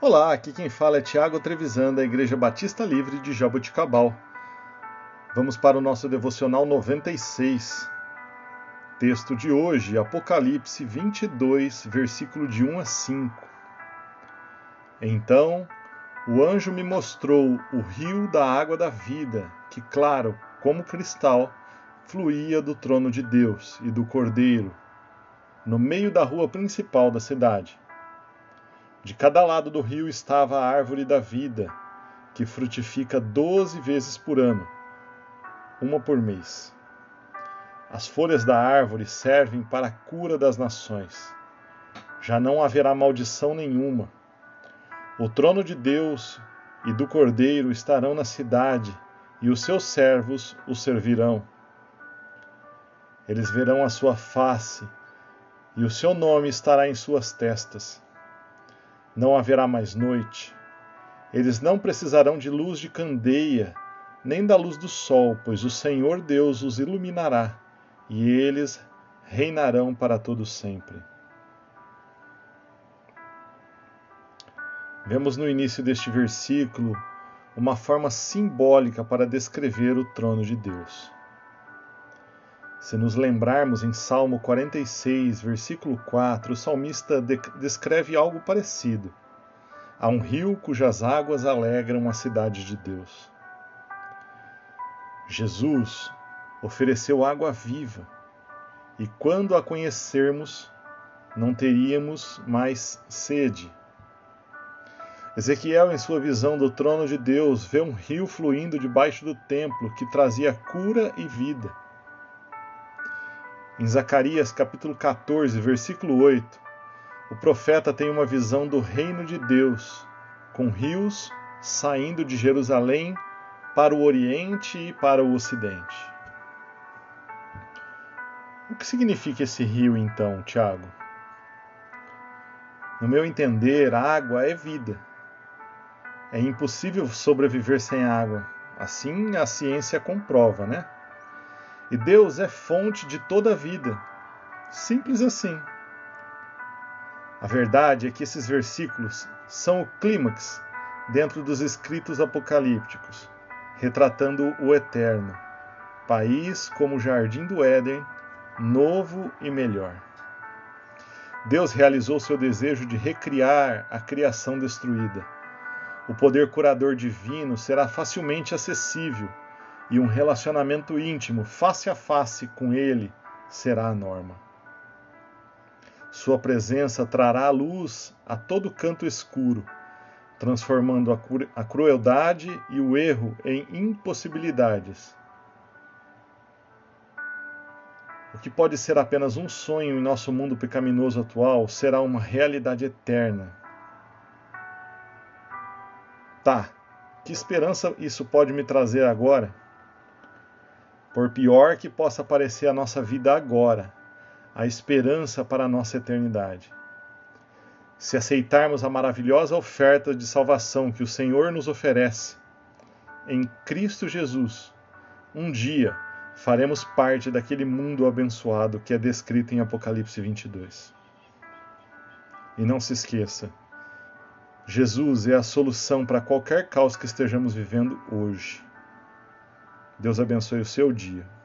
Olá, aqui quem fala é Tiago Trevisan, da Igreja Batista Livre de Jaboticabal. Vamos para o nosso devocional 96. Texto de hoje, Apocalipse 22, versículo de 1 a 5. Então o anjo me mostrou o rio da água da vida, que, claro como cristal, fluía do trono de Deus e do Cordeiro, no meio da rua principal da cidade. De cada lado do rio estava a árvore da vida, que frutifica doze vezes por ano, uma por mês. As folhas da árvore servem para a cura das nações. Já não haverá maldição nenhuma. O trono de Deus e do Cordeiro estarão na cidade, e os seus servos o servirão. Eles verão a sua face, e o seu nome estará em suas testas não haverá mais noite. Eles não precisarão de luz de candeia, nem da luz do sol, pois o Senhor Deus os iluminará, e eles reinarão para todo sempre. Vemos no início deste versículo uma forma simbólica para descrever o trono de Deus. Se nos lembrarmos em Salmo 46, versículo 4, o salmista de descreve algo parecido. Há um rio cujas águas alegram a cidade de Deus. Jesus ofereceu água viva, e quando a conhecermos, não teríamos mais sede. Ezequiel, em sua visão do trono de Deus, vê um rio fluindo debaixo do templo que trazia cura e vida. Em Zacarias capítulo 14, versículo 8, o profeta tem uma visão do reino de Deus, com rios saindo de Jerusalém para o Oriente e para o Ocidente. O que significa esse rio então, Tiago? No meu entender, água é vida. É impossível sobreviver sem água. Assim a ciência comprova, né? E Deus é fonte de toda a vida. Simples assim. A verdade é que esses versículos são o clímax dentro dos escritos apocalípticos, retratando o eterno, país como o jardim do Éden, novo e melhor. Deus realizou seu desejo de recriar a criação destruída. O poder curador divino será facilmente acessível e um relacionamento íntimo, face a face com Ele, será a norma. Sua presença trará luz a todo canto escuro, transformando a crueldade e o erro em impossibilidades. O que pode ser apenas um sonho em nosso mundo pecaminoso atual será uma realidade eterna. Tá, que esperança isso pode me trazer agora? Por pior que possa parecer a nossa vida agora, a esperança para a nossa eternidade. Se aceitarmos a maravilhosa oferta de salvação que o Senhor nos oferece, em Cristo Jesus, um dia faremos parte daquele mundo abençoado que é descrito em Apocalipse 22. E não se esqueça, Jesus é a solução para qualquer caos que estejamos vivendo hoje. Deus abençoe o seu dia.